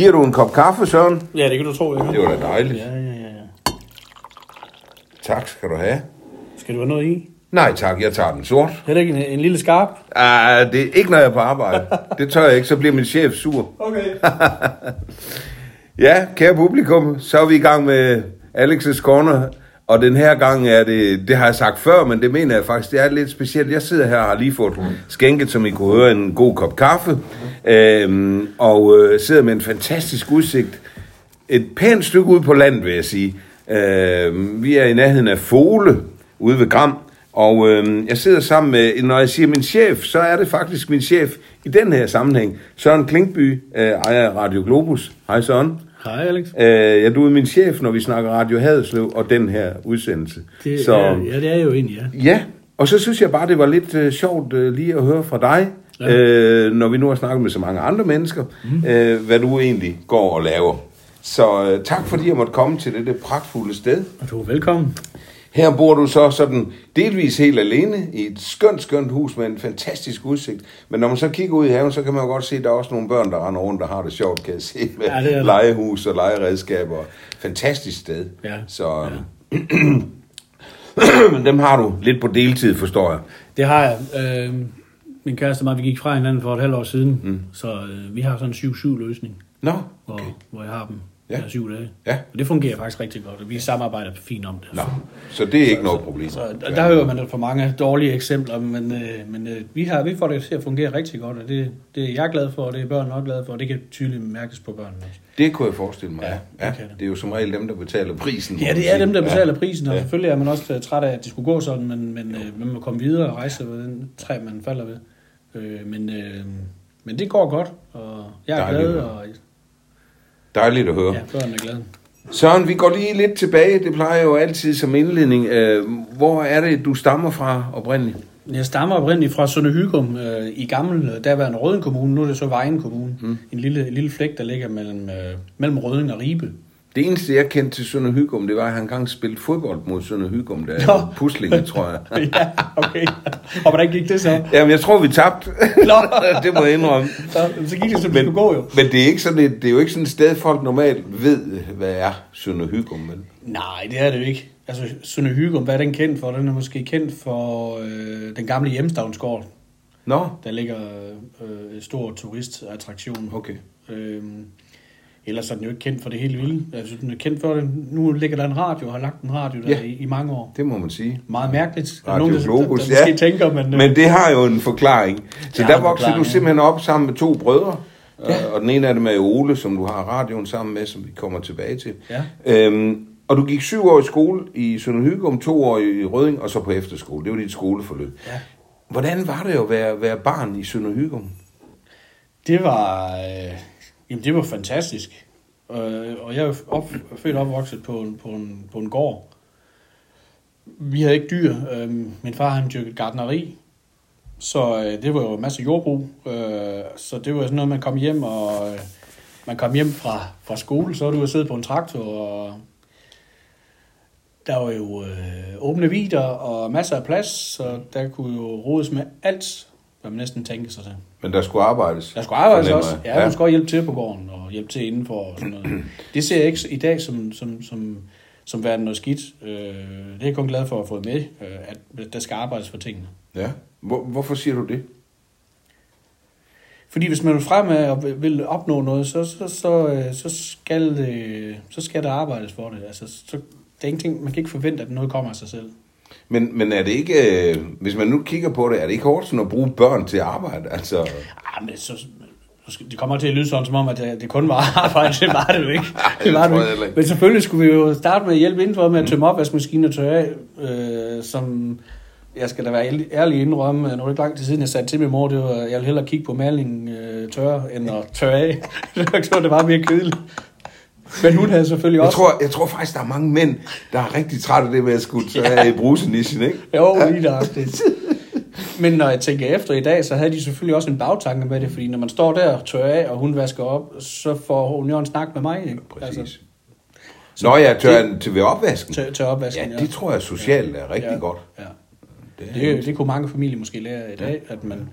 Giver du en kop kaffe, Søren? Ja, det kan du tro, jeg Det var da dejligt. Ja, ja, ja, ja. Tak skal du have. Skal du have noget i? Nej tak, jeg tager den sort. Heller ikke en, en lille skarp? Ah, det er ikke, når jeg er på arbejde. Det tør jeg ikke, så bliver min chef sur. Okay. Ja, kære publikum, så er vi i gang med Alex's Corner. Og den her gang er det, det har jeg sagt før, men det mener jeg faktisk, det er lidt specielt. Jeg sidder her og har lige fået skænket, som I kunne høre, en god kop kaffe. Øhm, og øh, sidder med en fantastisk udsigt. Et pænt stykke ud på landet, vil jeg sige. Øhm, vi er i nærheden af Fole, ude ved Gram. Og øh, jeg sidder sammen med, når jeg siger min chef, så er det faktisk min chef i den her sammenhæng. Søren Klinkby, øh, ejer af Radio Globus. Hej Søren. Hej, Alex. Øh, ja, du er min chef, når vi snakker Radio Haderslev og den her udsendelse. Det, så, er, ja, det er jo egentlig, ja. ja, og så synes jeg bare, det var lidt øh, sjovt øh, lige at høre fra dig, Ja. øh, når vi nu har snakket med så mange andre mennesker, mm. øh, hvad du egentlig går og laver. Så øh, tak fordi jeg måtte komme til dette pragtfulde sted. Og du er velkommen. Her bor du så sådan delvis helt alene i et skønt, skønt hus med en fantastisk udsigt. Men når man så kigger ud i haven, så kan man godt se, at der er også nogle børn, der render rundt og har det sjovt, kan jeg se, med Ja, det er legehus og legeredskaber. Fantastisk sted. Ja. Så, men dem har du lidt på deltid, forstår jeg. Det har jeg. Øh, min kæreste og mig, vi gik fra hinanden for et halvt år siden, mm. så øh, vi har sådan en 7-7 løsning, Nå, hvor, okay. hvor jeg har dem Ja. ja. syv dage. Ja. Og det fungerer faktisk rigtig godt, og vi samarbejder fint om det. Nå, så det er ikke noget problem. Så, og der hører man for mange dårlige eksempler, men, øh, men øh, vi, har, vi får det til at fungere rigtig godt, og det, det er jeg glad for, og det er børnene også glade for, og det kan tydeligt mærkes på børnene også. Det kunne jeg forestille mig. Ja, Ja, det ja. det. Det er jo som regel dem, der betaler prisen. Ja, det er dem, der betaler Ja. prisen, og Ja. selvfølgelig er man også øh, træt af, at det skulle gå sådan, men, men øh, man må komme videre og rejse ved den træ, man falder ved. Øh, men, øh, men det går godt, og jeg er Dejligt, glad, og Dejligt at høre. ja, børnene er glade. Søren, vi går lige lidt tilbage. Det plejer jo altid som indledning. Øh, Hvor er det, du stammer fra oprindeligt? Jeg stammer oprindeligt fra Sønder Hygum øh, i gammel, øh, daværende Røden Kommune, nu er det så Vejen Kommune. Mm. En lille, en lille flæk, der ligger mellem, øh, mellem Røden og Ribe. Det eneste, jeg kendte til Sønder Hygum, det var, at han engang spillede fodbold mod Sønder Hygum, der Nå. er puslinge, tror jeg. ja, okay. Og hvordan gik det så? Jamen, jeg tror, vi tabte. Nå. det må jeg indrømme. Så, så gik det, som det Men, skulle gå jo. men det, er ikke sådan et, det er jo ikke sådan et sted, folk normalt ved, hvad er Sønder Hygum. Men... Nej, det er det jo ikke. Altså, Sønder Hygum, hvad er den kendt for? Den er måske kendt for øh, den gamle hjemstavnsgård. Nå, Der ligger øh, en stor turistattraktion. okay. Øhm, ellers er den jo ikke kendt for det hele vilde. Altså, den er kendt for det. Nu ligger der en radio, og har lagt en radio der Ja. i, i mange år. Det må man sige. Meget mærkeligt. Der er Radio nogen, der, Globus, der, der, ja. måske tænker, men... øh, Men det har jo en forklaring. Så Det der en voksede du forklaring, ja. simpelthen op sammen med to brødre. Ja. Ja. Og den ene af dem er Ole, som du har radioen sammen med, som vi kommer tilbage til. Ja. Øhm, og du gik syv år i skole i Sønder Hygum, to år i Røding, og så på efterskole. Det var dit skoleforløb. Ja. Hvordan var det at være, være barn i Sønder Hygum? Det var, øh, jamen det var fantastisk. Øh, og jeg er op, født og opvokset på en, på, en, på en gård. Vi havde ikke dyr. Øh, min far han dyrkede gardneri. Så øh, det var jo masser masse jordbrug. Øh, så det var sådan noget, man kom hjem og... Øh, man kom hjem fra, fra skole, så var du at sidde på en traktor, og der var jo øh, åbne vider og masser af plads, så der kunne jo rodes med alt, man næsten tænker sig til. Men der skulle arbejdes. Der skulle arbejdes også. jeg. Ja, man skulle også hjælpe til på gården og hjælpe til indenfor og sådan noget. Det ser jeg ikke i dag som, som, som, som værende noget skidt. Øh, det er jeg kun glad for at få med, øh, at der skal arbejdes for tingene. Ja. Hvor, hvorfor siger du det? Fordi hvis man vil fremad og vil- opnå noget, så, så, så, øh, så, skal, så skal der arbejdes for det. Altså, så, det er ingenting, man kan ikke forvente, at noget kommer af sig selv. Men, men er det ikke, øh, hvis man nu kigger på det, er det ikke hårdt sådan at bruge børn til arbejde? Altså, Ah, men så, det kommer til at lyde sådan, som om, at det, det kun var arbejde. Det var det jo ikke. Det var det ikke. Men selvfølgelig skulle vi jo starte med at hjælpe indenfor med at tømme opvaskemaskinen og tørre af, øh, som jeg skal da være ærlig- indrømme, nu er det ikke lang tid siden, jeg satte til min mor, det var, jeg vil hellere kigge på malingen øh, tørre, end at tørre af. så det var mere kedeligt. Men hun havde selvfølgelig jeg, også... tror, jeg tror faktisk, der er mange mænd, der er rigtig trætte af det med at skulle ja. i brusenissen, ikke? Jo, lige nøjagtigt. Men når jeg tænker efter i dag, så havde de selvfølgelig også en bagtanke med det, fordi når man står der og af, og hun vasker op, så får hun jo en snak med mig. Ikke? Præcis. Altså, Så Nå ja, tør den til ved opvasken. tør, tør opvasken, Ja, det tror jeg socialt er rigtig Ja. godt. Ja. Det, Det, det kunne mange familier måske lære i dag, at man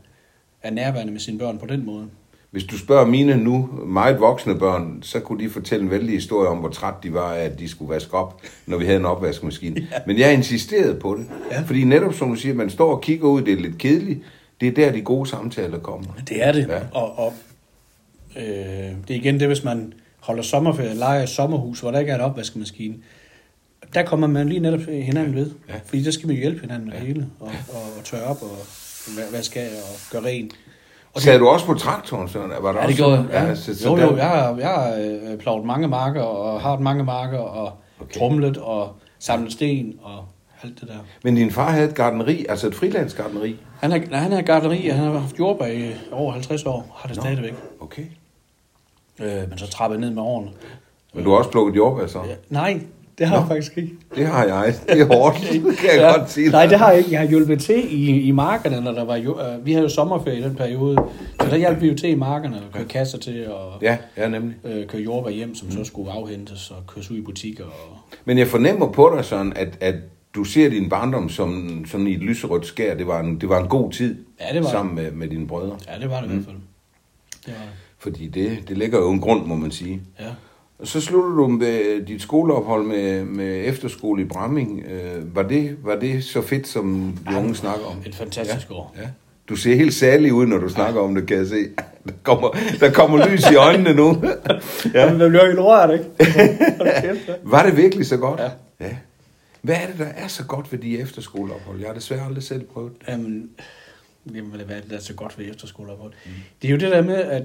er nærværende med sine børn på den måde. Hvis du spørger mine nu meget voksne børn, så kunne de fortælle en vældig historie om, hvor træt de var af, at de skulle vaske op, når vi havde en opvaskemaskine. Ja. Men jeg insisterede på det. Ja. Fordi netop som du siger, man står og kigger ud, det er lidt kedeligt. Det er der, de gode samtaler kommer. Det er det. Ja. Og, og øh, det er igen det, hvis man holder sommerferie, leger i sommerhus, hvor der ikke er en opvaskemaskine. Der kommer man lige netop hinanden ved. Ja. Fordi der skal man jo hjælpe hinanden med ja. hele. Og, og, og tørre op og vaske af og gøre rent. Og Sagde du også på traktoren, Søren? Var der ja, det gjorde jeg. Ja. Ja, så, så jo, jo, jeg har, jeg har øh, mange marker, og har mange marker, og okay. trumlet, og samlet sten, og alt det der. Men din far havde et gardneri, altså et frilandsgardneri? Han har, han har gardneri, han har haft jordbær i over 50 år, har det Nå, stadigvæk. Okay. Øh, men så trappede ned med årene. Men du har også plukket jordbær så? Ja, nej, det har Nå, jeg faktisk ikke. Det har jeg. Det er hårdt, det kan jeg ja, godt sige. Nej, det har jeg ikke. Jeg har hjulpet til i, i markerne, når der var jo, uh, vi havde jo sommerferie i den periode. Så der hjalp vi jo til i markerne, og køre kasser til, og ja, ja, nemlig. Uh, køre jordbær hjem, som mm. så skulle afhentes og køres ud i butikker. Og... Men jeg fornemmer på dig sådan, at, at du ser din barndom som sådan i et lyserødt skær. Det var en, det var en god tid ja, det var sammen med, med dine brødre. Ja, det var det mm. i hvert fald. Det var det. Fordi det, det ligger jo en grund, må man sige. Ja. Så sluttede du med dit skoleophold med, med efterskole i Bramming. Øh, var, det, var det så fedt, som de ja, unge snakker om? Et fantastisk ja, år. Ja. Du ser helt særlig ud, når du snakker ja. om det, kan jeg se. Der kommer, der kommer lys i øjnene nu. ja. Men det bliver helt rørt, ikke? var det virkelig så godt? Ja. ja. Hvad er det, der er så godt ved de efterskoleophold? Jeg har desværre aldrig selv prøvet det. Jamen, jamen hvad er det, der er så godt ved efterskoleophold? Mm. Det er jo det der med, at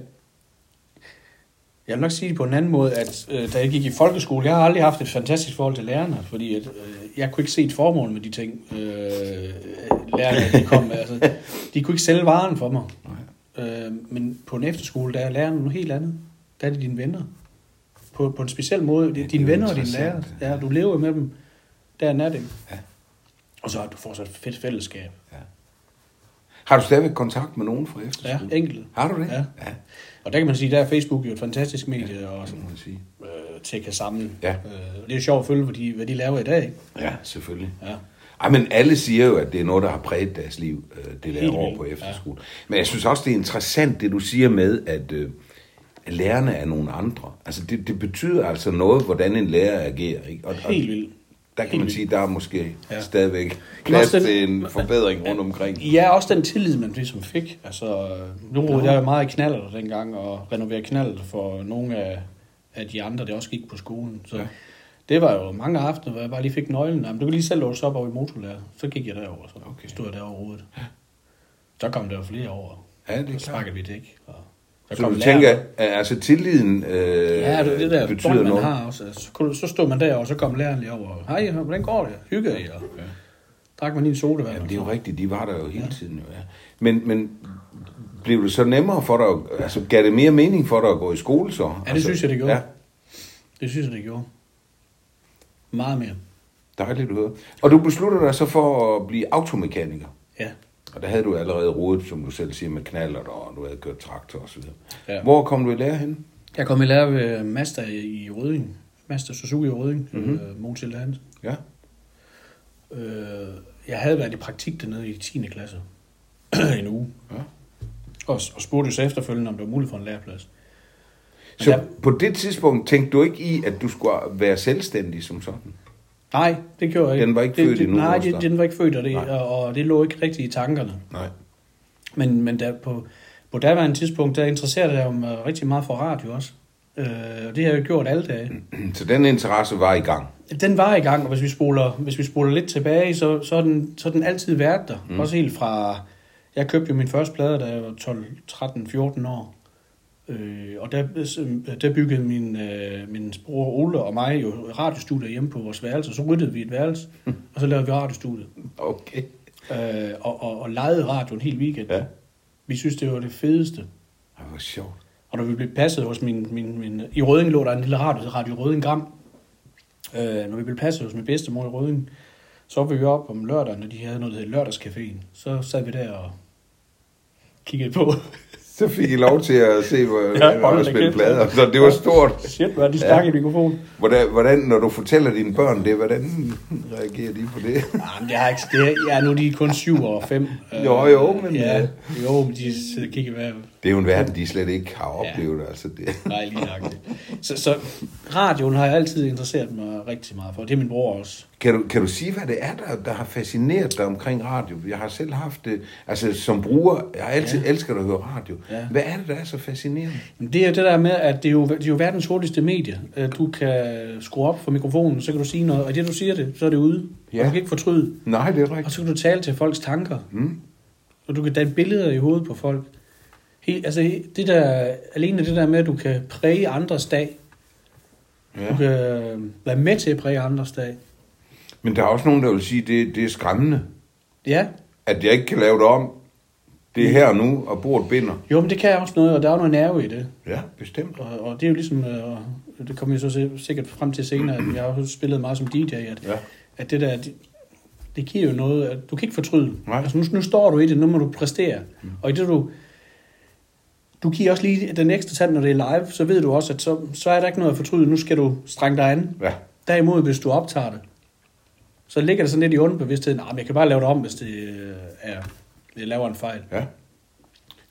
jeg vil nok sige det på en anden måde, at øh, da jeg gik i folkeskole, jeg har aldrig haft et fantastisk forhold til lærerne, fordi at, øh, jeg kunne ikke se et formål med de ting, øh, lærerne de kom med. Altså, de kunne ikke sælge varen for mig. Øh, men på en efterskole, der er lærerne noget helt andet. Der er det dine venner. På, på en speciel måde. Det er dine venner og dine lærer. Ja, du lever med dem. Der er det. Ja. Og så har du fortsat et fedt fællesskab. Ja. Har du stadigvæk kontakt med nogen fra efterskolen? Ja, enkelt. Har du det? Ja. ja. Og der kan man sige, der er Facebook jo et fantastisk medie ja, og sådan, man sige. Øh, til at kan samle. Ja. Øh, det er sjovt at følge, hvad de, hvad de laver i dag. Ikke? Ja, selvfølgelig. Ja. Ej, men alle siger jo, at det er noget, der har præget deres liv, øh, det der år på efterskole. Ja. Men jeg synes også, det er interessant, det du siger med, at, øh, lærerne er nogle andre. Altså, det, det betyder altså noget, hvordan en lærer agerer. Ikke? Og, Helt vildt der kan man sige, der er måske ja. stadigvæk plads til en forbedring rundt omkring. Ja, også den tillid, man ligesom fik. Altså, nu roede jeg meget i knaller dengang, og renoverede knaller for nogle af, af de andre, der også gik på skolen. Så ja. det var jo mange aftener, hvor jeg bare lige fik nøglen. Jamen, du kan lige selv låse op over i motorlærer. Så gik jeg derover, så okay. stod jeg derovre rodet. Så kom der jo flere over. Ja, det er så vi det ikke. Og der så du tænker, at altså tilliden øh, ja, det, det der betyder bånd, man noget? Har også. Så, så stod man der, og så kom læreren lige over. Hej, hvordan går det? Hygger I? Og ja. drak man lige en sodavand. Jamen, det er jo rigtigt, de var der jo hele ja. tiden. Jo, ja. Men, men blev det så nemmere for dig, altså gav det mere mening for dig at gå i skole så? Ja, det altså, synes jeg, det gjorde. Ja. Det synes jeg, det gjorde. Meget mere. Dejligt at høre. Og du beslutter dig så for at blive automekaniker? Og der havde du allerede rodet, som du selv siger, med knaller, og du havde kørt traktor videre. Ja. Hvor kom du i lære hen? Jeg kom i lære ved Master i Røding. Master Suzuki i Røding. Mm-hmm. Øh, Hansen. Ja. Øh, jeg havde været i praktik dernede i 10. klasse. en uge. Ja. Og, og spurgte så efterfølgende, om det var muligt for en læreplads. Men så der... på det tidspunkt tænkte du ikke i, at du skulle være selvstændig som sådan? Nej, det gjorde jeg ikke. Den var ikke født det, endnu? Nej, det, den var ikke født, og det, og det lå ikke rigtigt i tankerne. Nej. Men, men der, på, på daværende tidspunkt, der interesserede jeg mig rigtig meget for radio også. Øh, og det har jeg gjort alle dage. Så den interesse var i gang? Den var i gang, og hvis vi spoler, hvis vi spoler lidt tilbage, så, så, er den, så er den altid været der. Mm. Også helt fra... Jeg købte jo min første plade, da jeg var 12, 13, 14 år. Øh, og der, der byggede min, øh, min bror Ole og mig jo radiostudier hjemme på vores værelse, og så ryddede vi et værelse, og så lavede vi radiostudiet. Okay. Øh, og, og, og lejede radioen helt weekend. Ja. Vi synes, det var det fedeste. Det var sjovt. Og når vi blev passet hos min... min, min I Røding lå der en lille radio, Radio Røding Gram. Øh, når vi blev passet hos min bedstemor i Røding, så var vi op om lørdagen, når de havde noget, der hed lørdagscaféen. Så sad vi der og kiggede på Så fik I lov til at se, hvor Ja, og da spille plader. Så det var stort. Shit, hvad de snakker ja. i mikrofonen. Hvordan, hvordan, når du fortæller dine børn det, hvordan reagerer de på det? Jamen, det har ikke... Det, ja, nu er de kun 7 og 5. Jo, jo, men, Ja, øh, jo, men de sidder og kigger, hvad... Det er jo en verden, de slet ikke har oplevet. Ja. Altså det. Nej, lige nok. Så, så radioen har jeg altid interesseret mig rigtig meget for. Det er min bror også. Kan, du, kan du sige, hvad det er, der, der har fascineret dig omkring radio? Jeg har selv haft det, altså som bruger, jeg har altid ja. elsket at høre radio. Ja. Hvad er det, der er så fascinerende? Men Det er det der med, at det er jo, det er jo verdens hurtigste medie. Øh, Du kan skrue op for mikrofonen, så kan du sige noget, og det du siger det, så er det ude. Ja. Ja. Du kan ikke fortryde. Nej, det er Og rigtigt. så kan du tale til folks tanker. Mm. Og du kan danne billeder i hovedet på folk. Helt, altså det der, alene det der med, at du kan præge andres dag. Ja. Du kan øh, være med til at præge andres dag. Men der er også nogen, der vil sige, at det, det er skræmmende, Ja, at jeg ikke kan lave det om. Det er her og nu, og bordet binder. jo, men det kan også noget, og der er noget nerve i det. Ja, bestemt. Og, og det er jo ligesom, øh, det kommer jeg så sikkert frem til senere, at jeg har jo spillet meget som DJ, at, Ja. at det der, det, det giver jo noget, at du kan ikke fortryde. Nej. Altså nu, nu står du i det, nu må du præstere. Mm. Og i det du, du giver også lige den ekstra tand, når det er live, så ved du også, at så, så er der ikke noget at fortryde, nu skal du strenge dig an. Ja. Derimod, hvis du optager det, så ligger det sådan lidt i underbevidstheden, men jeg kan bare lave det om, hvis det øh, er, jeg laver en fejl. Ja.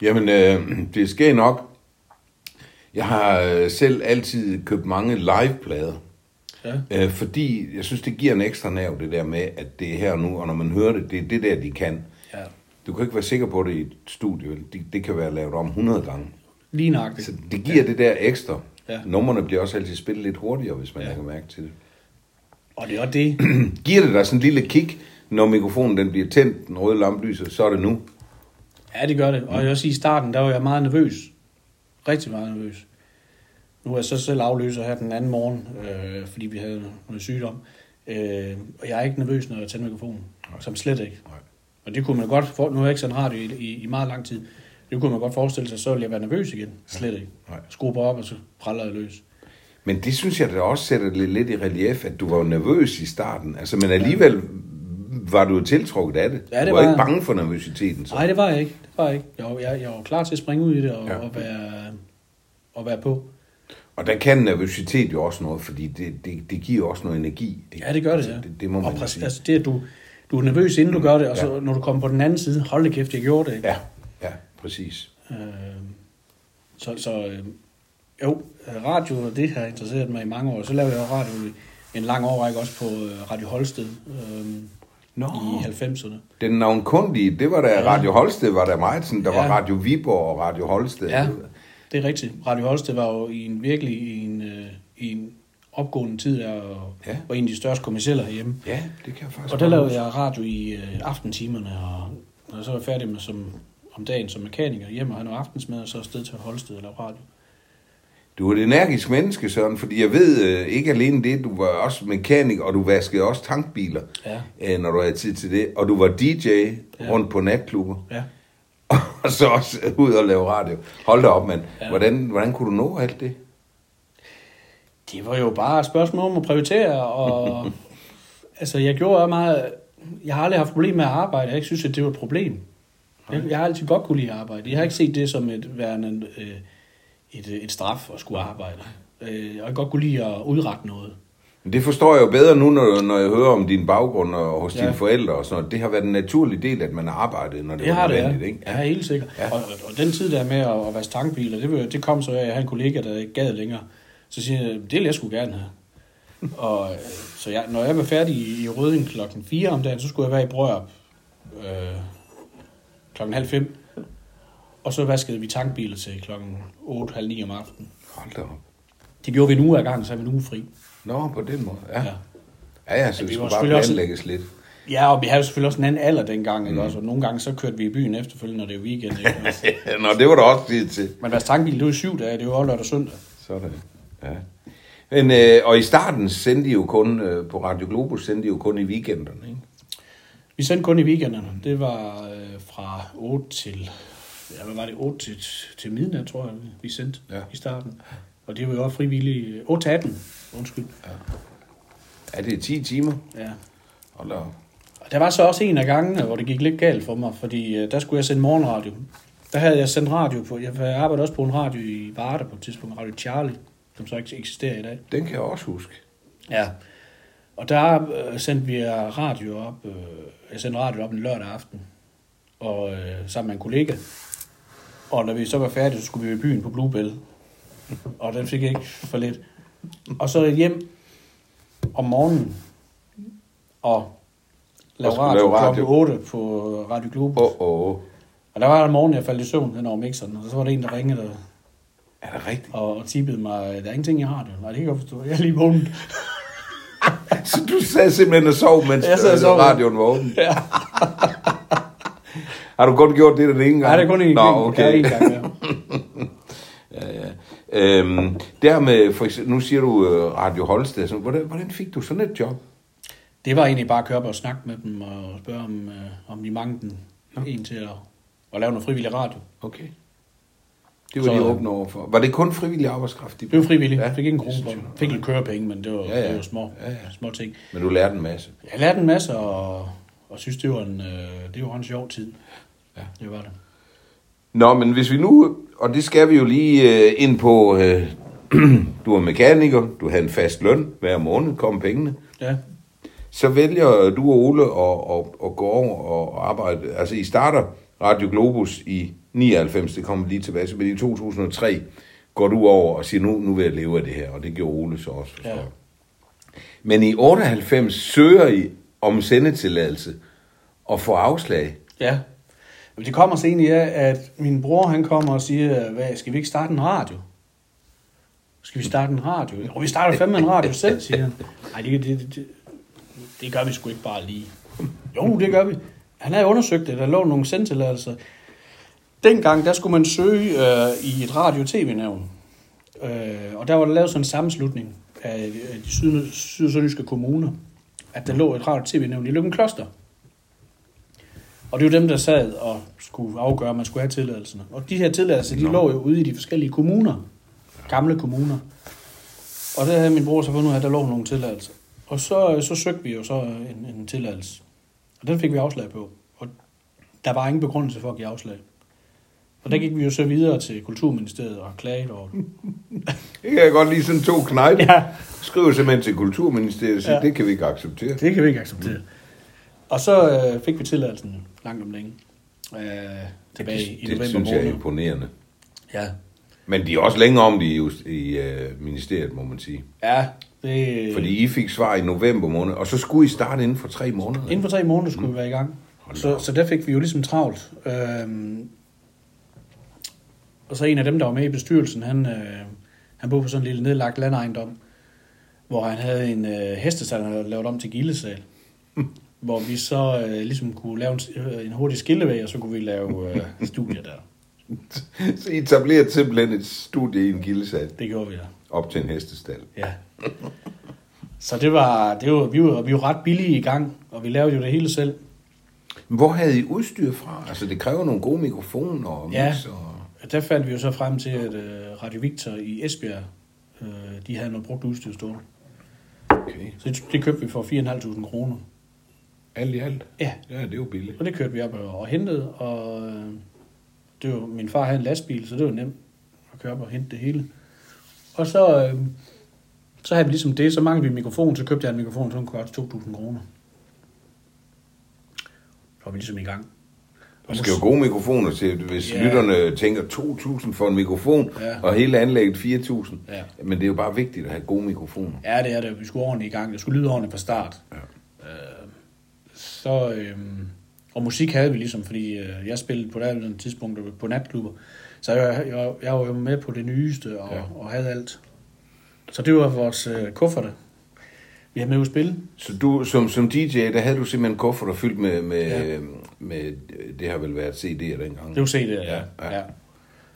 Jamen, øh, det sker nok. Jeg har øh, selv altid købt mange liveplader, Ja. øh, fordi jeg synes, det giver en ekstra nerv, det der med, at det er her nu, og når man hører det, det er det der, de kan. ja. Du kan ikke være sikker på det i et studie, det, det kan være lavet om 100 gange. Lige nøjagtigt. Så det giver ja. det der ekstra. Ja. Numrene bliver også altid spillet lidt hurtigere, hvis man ja. kan mærke til det. Og det er det, Giver det dig sådan en lille kick, når mikrofonen den bliver tændt, den røde lampe lyser, så er det nu. Ja, det gør det. Og jeg vil også sige, i starten, der var jeg meget nervøs. Rigtig meget nervøs. Nu er jeg så selv afløser her den anden morgen, øh, fordi vi havde noget sygdom. Øh, og jeg er ikke nervøs, når jeg tænder mikrofonen. Som slet ikke. Nej. Og det kunne man godt, for, nu har jeg ikke sendt radio i, i, i meget lang tid. Det kunne man godt forestille sig, så ville jeg være nervøs igen. Slet ikke. Nej. Skruer op, og så praller jeg løs. Men det synes jeg da også sætter det lidt i relief, at du var nervøs i starten. Altså, men alligevel var du tiltrukket af det. Ja, det du var, var ikke bange for nervøsiteten. Så. Nej, det var jeg ikke. Det var jeg ikke. Jeg var, jeg, jeg var klar til at springe ud i det og, Ja. og, være, og være på. Og der kan nervøsitet jo også noget, fordi det, det, det giver også noget energi. ikke? Ja, det gør det, Altså, ja. det, det må man og præcis, sige. altså det, at du, du er nervøs, inden du gør det, og så Ja. når du kommer på den anden side, hold det kæft, jeg gjorde det. Ikke? Ja, ja, præcis. Øh, så så øh, jo, øh, radio, det har interesseret mig i mange år. Så lavede jeg jo radio i en lang årrække også på øh, Radio Holsted øh, i 90'erne. den navnkundige, det var der Ja. Radio Holsted, var der meget sådan, der Ja. var Radio Viborg og Radio Holsted. Ja, det er rigtigt. Radio Holsted var jo i en virkelig i en, øh, i en opgående tid, der og Ja. var en af de største kommercielle herhjemme. ja, det kan jeg faktisk Og der lavede jeg radio i øh, aftentimerne, og når så var jeg færdig med som, om dagen som mekaniker hjemme og havde noget aftensmad, og så afsted til Holsted og lave radio. Du er et energisk menneske, Søren, fordi jeg ved øh, ikke alene det, du var også mekaniker, og du vaskede også tankbiler, Ja. øh, når du havde tid til det, og du var DJ Ja. rundt på natklubber, Ja. og så også ud og lave radio. Hold da op, mand. Ja. Hvordan, hvordan kunne du nå alt det? Det var jo bare et spørgsmål om at prioritere, og altså jeg gjorde meget, jeg har aldrig haft problemer med at arbejde, jeg har ikke synes, at det var et problem. Jeg, jeg har altid godt kunne lide at arbejde. Jeg har ikke set det som et værende, øh, et, et straf at skulle arbejde. Øh, Jeg har godt kunne lide at udrette noget. Men det forstår jeg jo bedre nu, når, når jeg hører om din baggrund og hos Ja. dine forældre og sådan noget. Det har været en naturlig del, at man har arbejdet, når det, Det var det, ja. nødvendigt, ikke? Ja, helt sikkert. Ja. Ja. Og, og, og den tid der med at, at vaske tankbiler, det, det kom så af, at jeg havde en kollega, der ikke gad længere. Så siger jeg, det vil jeg sgu gerne have. og, øh, så jeg, når jeg var færdig i, i Røding klokken 4 om dagen, så skulle jeg være i Brørup øh, klokken halv fem. Og så vaskede vi tankbiler til klokken 8, halv 9 om aftenen. Hold da op. Det gjorde vi en uge ad gangen, så er vi en uge fri. Nå, på den måde. Ja, Ja. ja, ja, så det vi skulle var bare også- planlægges lidt. Ja, og vi havde jo selvfølgelig også en anden alder dengang, ikke? Mm. Også, og nogle gange så kørte vi i byen efterfølgende, når det er weekend. Ikke? Nå, det var der også tid til. Men vores tankbil, det var syv dage, det var jo lørdag og søndag. Sådan, ja. Men, øh, og i starten sendte de jo kun, øh, på Radio Globus sendte de jo kun i weekenderne, ikke? Vi sendte kun i weekenderne. Det var øh, fra 8 til, hvad var det, 8 til, til midnat, tror jeg, vi sendte Ja. ja. i starten. Og det var jo også frivillige, 8 til 18, undskyld. Ja, det er 10 timer. Ja. Hold op. Og der var så også en af gangene, hvor det gik lidt galt for mig, fordi øh, der skulle jeg sende morgenradio. Der havde jeg sendt radio på. Jeg arbejdede også på en radio i Varde på et tidspunkt, Radio Charlie, som så ikke eksisterer i dag. Den kan jeg også huske. Ja. Og der øh, sendte vi radio op. Øh, jeg sendte radio op en lørdag aften. Og øh, sammen med en kollega. Og når vi så var færdige, så skulle vi i byen på Bluebell. Og den fik jeg ikke for lidt. Og så hjem om morgenen. Og lave radio, lave radio. klokken 8 på Radio Globus. Oh, oh. Og der var en morgen, jeg faldt i søvn hen over mixeren, og så var der en, der ringede og, Er det rigtigt? og, og tippede mig, der er ingenting i radioen. Nej, det kan jeg forstå. Jeg er lige vågnet. Så du sad simpelthen og sov, mens Jeg sad og sov. radioen var åben? Ja. Har du kun gjort det den ene gang? Nej, det er kun en, Nå, gang. okay. Ja, gang, ja. Ja, ja. Øhm, der med, for eksempel, nu siger du øh, Radio Holsted, så hvordan, hvordan fik du sådan et job? Det var egentlig bare at køre op og snakke med dem og spørge om, øh, om de manglede den en til at, at lave noget frivillig radio. Okay. Det var Så, de øh, åbne over for. Var det kun frivillig arbejdskraft? De Det var frivilligt. Ja, fik ikke en det. Fik lidt kørepenge, men det var, Ja, ja. det var små, Ja, ja. små ting. Men du lærte en masse. Jeg lærte en masse, og, og synes, det var en, øh, det var en sjov tid. Ja. Det var det. Nå, men hvis vi nu, og det skal vi jo lige øh, ind på, øh, du er mekaniker, du har en fast løn hver måned, kom pengene. Ja. Så vælger du og Ole at, at, at gå over og arbejde. Altså, I starter Radio Globus i 99, det kommer lige tilbage til, men i 2003 går du over og siger, nu, nu vil jeg leve af det her, og det gjorde Ole så også. forstår Ja. Men i 98 søger I om sendetilladelse og får afslag. Ja. Men det kommer så egentlig af, at min bror han kommer og siger, hvad, skal vi ikke starte en radio? Skal vi starte en radio? Og vi starter fandme en radio selv, siger han. Nej, det, det, det, det gør vi sgu ikke bare lige. Jo, det gør vi. Han havde undersøgt det, der lå nogle sendtilladelser. Dengang, der skulle man søge øh, i et radio-tv-nævn. Øh, og der var der lavet sådan en sammenslutning af af de syd- sydsønderjyske kommuner, at der lå et radio-tv-nævn i Løkken Kloster. Og det jo dem, der sad og skulle afgøre, om man skulle have tilladelserne. Og de her tilladelser, de lå jo ude i de forskellige kommuner. Gamle kommuner. Og der havde min bror så fundet ud af, at der lå nogle tilladelser. Og så, så søgte vi jo så en, en tilladelse. Og den fik vi afslag på. Og der var ingen begrundelse for at give afslag. Og der gik vi jo så videre til Kulturministeriet og klagede over det. Det kan jeg godt lide sådan to knejpe. Ja. Skriver simpelthen til Kulturministeriet og siger, Ja. det kan vi ikke acceptere. Det kan vi ikke acceptere. Og så øh, fik vi tilladelsen langt om længe. Øh, tilbage i det, november det synes jeg er imponerende. Ja. Men de er også længere om det i, i uh, ministeriet, må man sige. Ja, det... Fordi I fik svar i november måned, og så skulle I starte inden for tre måneder. Inden for tre måneder skulle vi være i gang. Hold Så, op. så der fik vi jo ligesom travlt. Øhm, og så en af dem, der var med i bestyrelsen, han, øh, han boede på sådan en lille nedlagt landejendom, hvor han havde en øh, hestesal, han havde lavet om til gildesal. hvor vi så øh, ligesom kunne lave en, øh, en hurtig skillevæg, og så kunne vi lave øh, studier der. Så I etablerede simpelthen et studie i en gildesal Det gjorde vi da. op til en hestestal. Ja. Så det var, det var, vi, var, vi var ret billige i gang, og vi lavede jo det hele selv. Hvor havde I udstyr fra? Altså, det kræver nogle gode mikrofoner og Ja. mix og... Der fandt vi jo så frem til, at øh, Radio Victor i Esbjerg, øh, de havde noget brugt udstyr stående. Okay. Så det, det købte vi for 4.500 kroner. Alt i alt? Ja, Ja, det er jo billigt. og det kørte vi op og, og hentede, og øh, det var, min far havde en lastbil, så det var nemt at køre op og hente det hele. Og så, øh, så havde vi ligesom det, så manglede vi en mikrofon, så købte jeg en mikrofon, som kostede 2.000 kroner. Så var vi ligesom i gang. Der skal jo gode mikrofoner til, hvis Ja. lytterne tænker 2.000 for en mikrofon, Ja. og hele anlægget 4.000. Ja. Men det er jo bare vigtigt at have gode mikrofoner. Ja, det er det. Vi skulle ordentligt i gang. Det skulle lyde ordentligt fra start. Ja. Øh, så, øh, og musik havde vi ligesom, fordi øh, jeg spillede på det tidspunkt på natklubber. Så jeg, jeg, jeg var jo med på det nyeste og, Ja. og havde alt. Så det var vores øh, kufferte. Vi havde med at spille. Så du, som, som DJ, der havde du simpelthen kufferter fyldt med, med, Ja. med, det har vel været CD'er dengang. Det var det, Ja, ja. ja.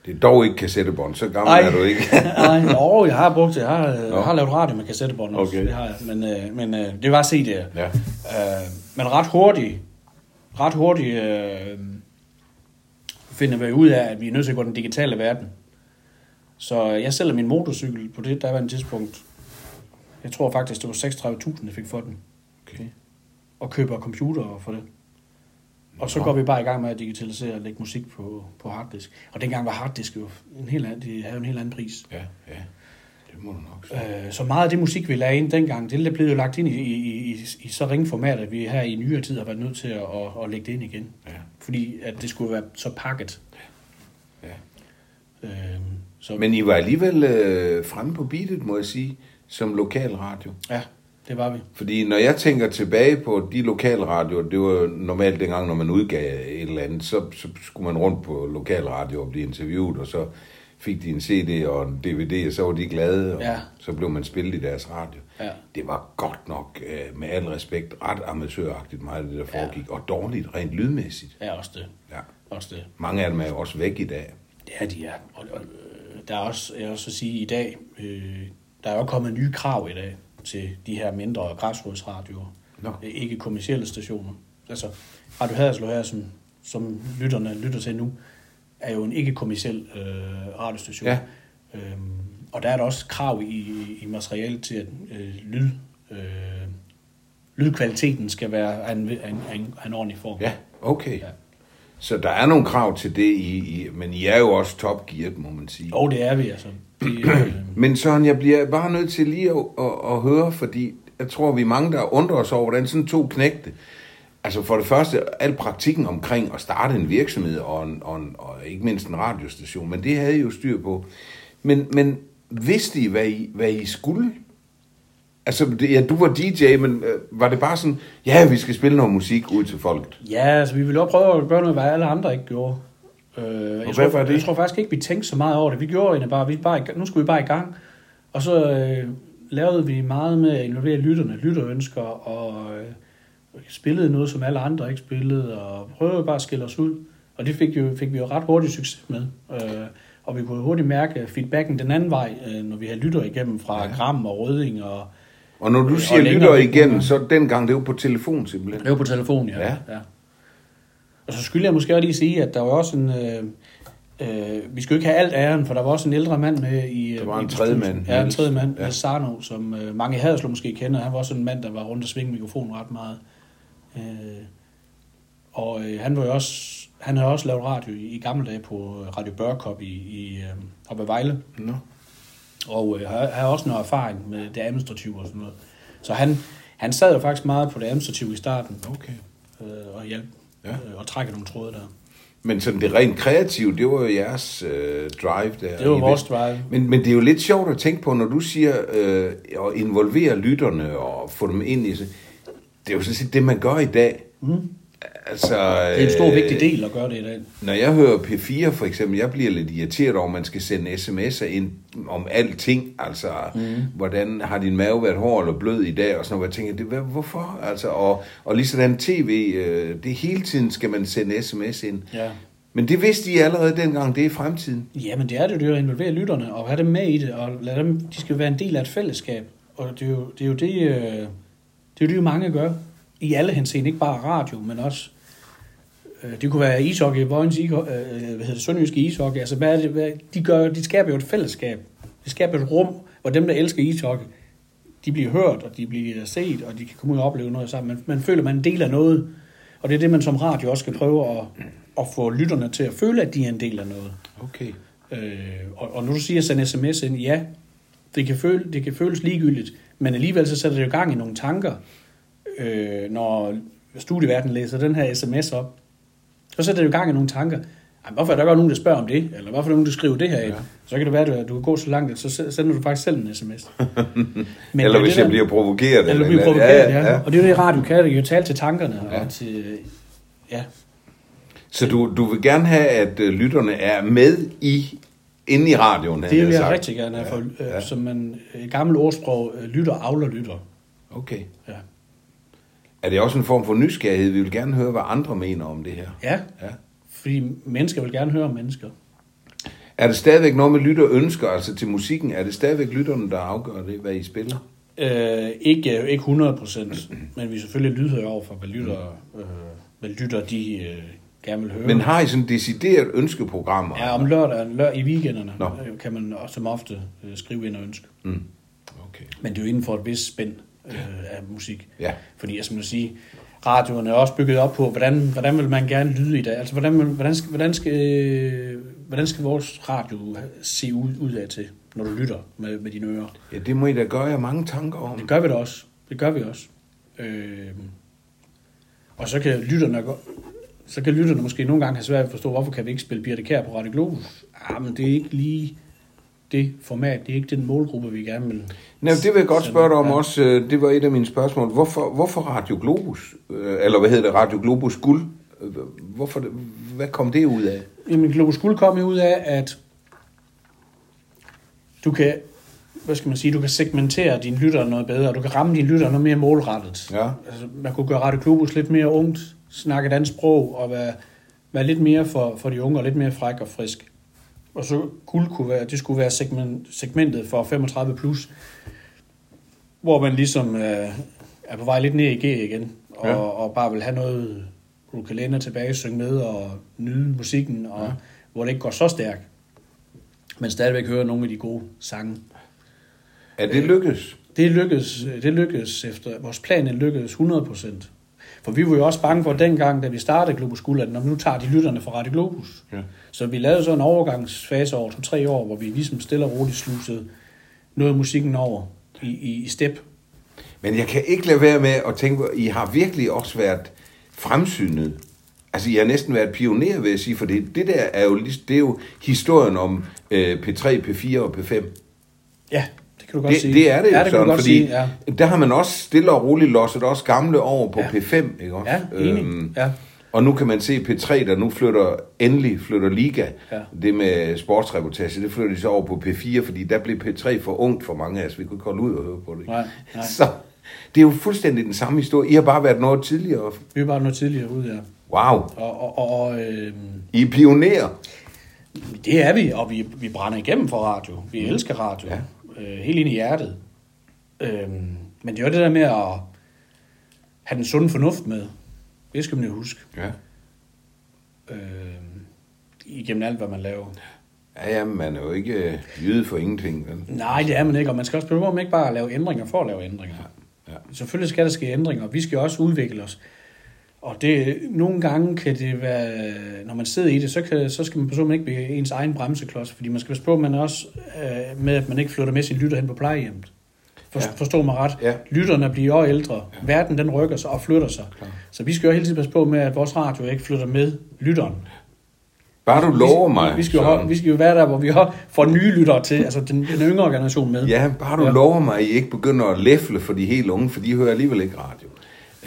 Det er dog ikke kassettebånd, så gammel Ej. er du ikke. Nej, jo, jeg har brugt det. Jeg har, jeg har lavet radio med kassettebånd også. Okay. Det har jeg. Men, øh, men øh, det var CD'er. ja. Øh, men ret hurtigt, ret hurtigt øh, finder vi ud af, at vi er nødt til at gå den digitale verden. Så jeg sælger min motorcykel på det, der var en tidspunkt. Jeg tror faktisk, det var 36.000, jeg fik for den. Okay. Og køber computer for det. Og så går vi bare i gang med at digitalisere og lægge musik på, på harddisk. Og dengang var harddisk jo en helt anden, de havde en helt anden pris. Ja, ja. Det må du nok sige. Øh, så meget af det musik, vi lagde ind dengang, det blev jo lagt ind i, i, i, i så ringe format, at vi her i nyere tid har været nødt til at, at, at lægge det ind igen. Ja. Fordi at det skulle være så pakket. Ja. Øh, så, Men I var alligevel øh, fremme på beatet, må jeg sige, som lokalradio. ja, det var vi. Fordi når jeg tænker tilbage på de lokalradioer, det var normalt dengang, når man udgav et eller andet, så, så skulle man rundt på lokalradio og blive interviewet, og så fik de en CD og en DVD, og så var de glade, og Ja. så blev man spillet i deres radio. Ja. Det var godt nok, øh, med al respekt, ret amatøragtigt meget af det, der foregik, og dårligt rent lydmæssigt. Ja, også det. Ja. Også det. Mange af dem er jo også væk i dag. Ja, de er. Og, og, øh, der er også, jeg vil også sige, i dag, øh, der er jo kommet nye krav i dag til de her mindre græsrodsradioer. Nå. Øh, Ikke kommersielle stationer. Altså, Radio Haderslev her, som, som lytterne lytter til nu, er jo en ikke-kommersiel øh, radiostation. Ja. Øhm, og der er der også krav i, i materialet til, at øh, lyd, øh, lydkvaliteten skal være af en, en, en, en ordentlig form. Ja, okay. Ja. Så der er nogle krav til det, i, i, men I er jo også topgearet, må man sige. Og det er vi, altså. Det, øh, Men Søren, jeg bliver bare nødt til lige at, at, at høre, fordi jeg tror, vi er mange, der undrer os over, hvordan sådan to knægte, altså for det første, al praktikken omkring at starte en virksomhed, og, en, og, en, og ikke mindst en radiostation, men det havde I jo styr på. Men, men vidste I, hvad I, hvad I skulle? Altså, det, ja, du var DJ, men øh, var det bare sådan, ja, vi skal spille noget musik ud til folket? Ja, altså vi ville også prøve at gøre noget, hvad alle andre ikke gjorde. Øh, jeg, hvad tror, var det? jeg tror faktisk ikke, vi tænkte så meget over det. Vi gjorde egentlig bare, vi bare, nu skulle vi bare i gang. Og så øh, lavede vi meget med at involvere lytterne, lytterønsker, og øh, spillede noget, som alle andre ikke spillede, og prøvede bare at skille os ud. Og det fik, jo, fik vi jo ret hurtigt succes med. Øh, og vi kunne hurtigt mærke feedbacken den anden vej, øh, når vi havde lytter igennem fra ja. Gram og Røding og Og når du Og siger lytter igennem, ja. så dengang, det var på telefon simpelthen. Det var på telefon, ja. Ja. ja. Og så skulle jeg måske også lige sige, at der var også en... Øh, øh, vi skulle ikke have alt æren, for der var også en ældre mand med i... øh, Der var en tredje mand, Ja, en tredje mand, Ja. Sarno, som øh, mange i Haderslev måske kender. Han var også en mand, der var rundt og svinge mikrofonen ret meget. Øh, og øh, han var jo også... Han havde også lavet radio i, i gamle dage på Radio Børkop i, i øh, oppe ved Vejle. Nå. Og øh, har, har også noget erfaring med det administrative og sådan noget. Så han, han sad jo faktisk meget på det administrative i starten Okay. øh, og hjælpe Ja. øh, og trække nogle tråde der. Men sådan det rent kreative, det var jo jeres øh, drive der. Det var vores drive. Men, men det er jo lidt sjovt at tænke på, når du siger øh, at involvere lytterne og få dem ind i sig. Det er jo sådan set det, man gør i dag. Mm. Altså, Det er en stor, vigtig del at gøre det i dag. Når jeg hører P4 for eksempel, jeg bliver lidt irriteret over, at man skal sende sms'er ind om alting. Altså, mm. hvordan har din mave været hård eller blød i dag? Og sådan noget. Jeg tænker, det, hvad, hvorfor? Altså, og, og lige sådan tv, øh, det hele tiden skal man sende sms ind. Ja. Men det vidste I allerede dengang, det er fremtiden. Jamen det er det jo at involvere lytterne og have dem med i det, og lade dem, de skal være en del af et fællesskab. Og det er jo det, er jo det, øh, det, er jo det, mange gør. I alle henseende, ikke bare radio, men også øh, det kunne være ishockey, Vojens, øh, hvad hedder det, Sønderjyske ishockey. Altså, hvad det, hvad, de, gør, de skaber jo et fællesskab. De skaber et rum, hvor dem, der elsker ishockey, de bliver hørt, og de bliver set, og de kan komme ud og opleve noget sammen. Man, man føler, man er en del af noget. Og det er det, man som radio også skal prøve at, at få lytterne til at føle, at de er en del af noget. Okay. Øh, og, og når du siger send sms ind, ja, det kan, føle, det kan føles ligegyldigt, men alligevel så sætter det jo gang i nogle tanker, øh, når studieverden læser den her sms op. Så sætter det jo gang i nogle tanker. Ej, hvorfor er der godt nogen, der spørger om det? Eller hvorfor er der nogen, der skriver det her ind? Ja. Ja. Så kan det være, at du kan gå så langt, at så sender du faktisk selv en sms. Men eller er hvis det jeg der- bliver provokeret. Eller du bliver provokeret, ja, ja. Og det er jo det, radio kan. Det kan jo tale til tankerne. Ja. Ja. Og til, ja, Så du, du vil gerne have, at øh, lytterne er med i inde i radioen? det vil jeg sagt. rigtig gerne have. For, øh, ja. Som man, et gammelt ordsprog, øh, lytter avler lytter. Okay. Ja. Er det også en form for nysgerrighed? Vi vil gerne høre, hvad andre mener om det her. Ja, Ja. fordi mennesker vil gerne høre om mennesker. Er det stadigvæk noget med lytter ønsker, altså til musikken? Er det stadigvæk lytterne, der afgør det, hvad I spiller? Øh, ikke, ikke 100 procent, men vi er selvfølgelig lydhøre over for, hvad lytter, øh, hvad lytter de øh, gerne vil høre. Men har I sådan decideret ønskeprogrammer? Ja, om lørdag, lør, i weekenderne Nå. øh, kan man også som ofte øh, skrive ind og ønske. Mm. Okay. Men det er jo inden for et vist spænd øh, af musik. Ja. Fordi jeg skal sige, radioen er også bygget op på, hvordan, hvordan vil man gerne lyde i dag? Altså, hvordan, hvordan, skal, hvordan, skal, hvordan skal vores radio se ud, ud af til, når du lytter med, med dine ører? Ja, det må I da gøre jer mange tanker om. Det gør vi da også. Det gør vi også. Øh, og så kan lytterne så kan lytterne måske nogle gange have svært ved at forstå, hvorfor kan vi ikke spille Birte Kær på Radio Globus? Ah, men det er ikke lige det format, det er ikke den målgruppe, vi gerne vil. Nej, det vil jeg godt spørge dig om Ja. også. øh, Det var et af mine spørgsmål. Hvorfor, hvorfor Radio Globus? Øh, Eller hvad hedder det? Radio Globus Guld? Øh, Hvorfor, hvad kom det ud af? Jamen, Globus Guld kom jo ud af, at du kan, hvad skal man sige, du kan segmentere dine lyttere noget bedre, du kan ramme dine lyttere noget mere målrettet. Ja. Altså, man kunne gøre Radio Globus lidt mere ungt, snakke dansk sprog, og være, være lidt mere for, for de unge, og lidt mere fræk og frisk. Og så guld kunne være, det skulle være segment, segmentet for 35 plus, hvor man ligesom øh, er på vej lidt ned i G igen, og, Ja. og bare vil have noget, dig tilbage, synge med og nyde musikken, og ja. hvor det ikke går så stærkt, men stadigvæk høre nogle af de gode sange. Er det lykkedes? Det lykkedes, det lykkedes efter, vores plan lykkedes 100%. For vi var jo også bange for dengang, da vi startede Globus Guld, at når nu tager de lytterne fra Radio Globus. Ja. Så vi lavede så en overgangsfase over to-tre år, hvor vi ligesom stille og roligt slusede noget af musikken over i, i, i step. Men jeg kan ikke lade være med at tænke, på, I har virkelig også været fremsynet. Altså, I har næsten været pioner, vil jeg sige, for det, det der er jo, det er jo historien om øh, P3, P4 og P5. Ja, det kan du godt Det, sige. det er det jo ja, det sådan, fordi sige, ja. der har man også stille og roligt losset også gamle over på Ja. P5, ikke også? Ja, enig. Ja. Og nu kan man se P3, der nu flytter, endelig flytter Liga. Ja. Det med sportsreportage, det flytter de så over på P4, fordi der blev P3 for ungt for mange af os. Vi kunne ikke holde ud og høre på det. Nej, nej. Så det er jo fuldstændig den samme historie. I har bare været noget tidligere. Vi var bare noget tidligere ud, ja. Wow. Og, og, og øh, I er pionerer. det er vi, og vi, vi brænder igennem for radio. Vi mm. elsker radio. Ja. Øh, helt ind i hjertet. Øh, men det er jo det der med at have den sunde fornuft med. Det skal man jo huske. Ja. Øh, igennem alt, hvad man laver. Ja, ja, man er jo ikke øh, jyde for ingenting. Vel? Nej, det er man ikke, og man skal også prøve, om ikke bare at lave ændringer for at lave ændringer. Ja. Selvfølgelig skal der ske ændringer, og vi skal også udvikle os. Og det, nogle gange kan det være, når man sidder i det, så, kan, så skal man personligt ikke blive ens egen bremseklods, fordi man skal passe på, at man også øh, med, at man ikke flytter med sin lytter hen på plejehjemmet. For, Ja. Forstå mig ret. Ja. Lytterne bliver ældre. Ja. Verden den rykker sig og flytter sig. Klar. Så vi skal jo hele tiden passe på med, at vores radio ikke flytter med lytteren. Bare du lover mig. Vi skal, jo, vi skal jo være der, hvor vi har, får nye lyttere til, altså den, den yngre generation med. Ja, bare du. Ja. lover mig, at I ikke begynder at læfle for de helt unge, for de hører alligevel ikke radio.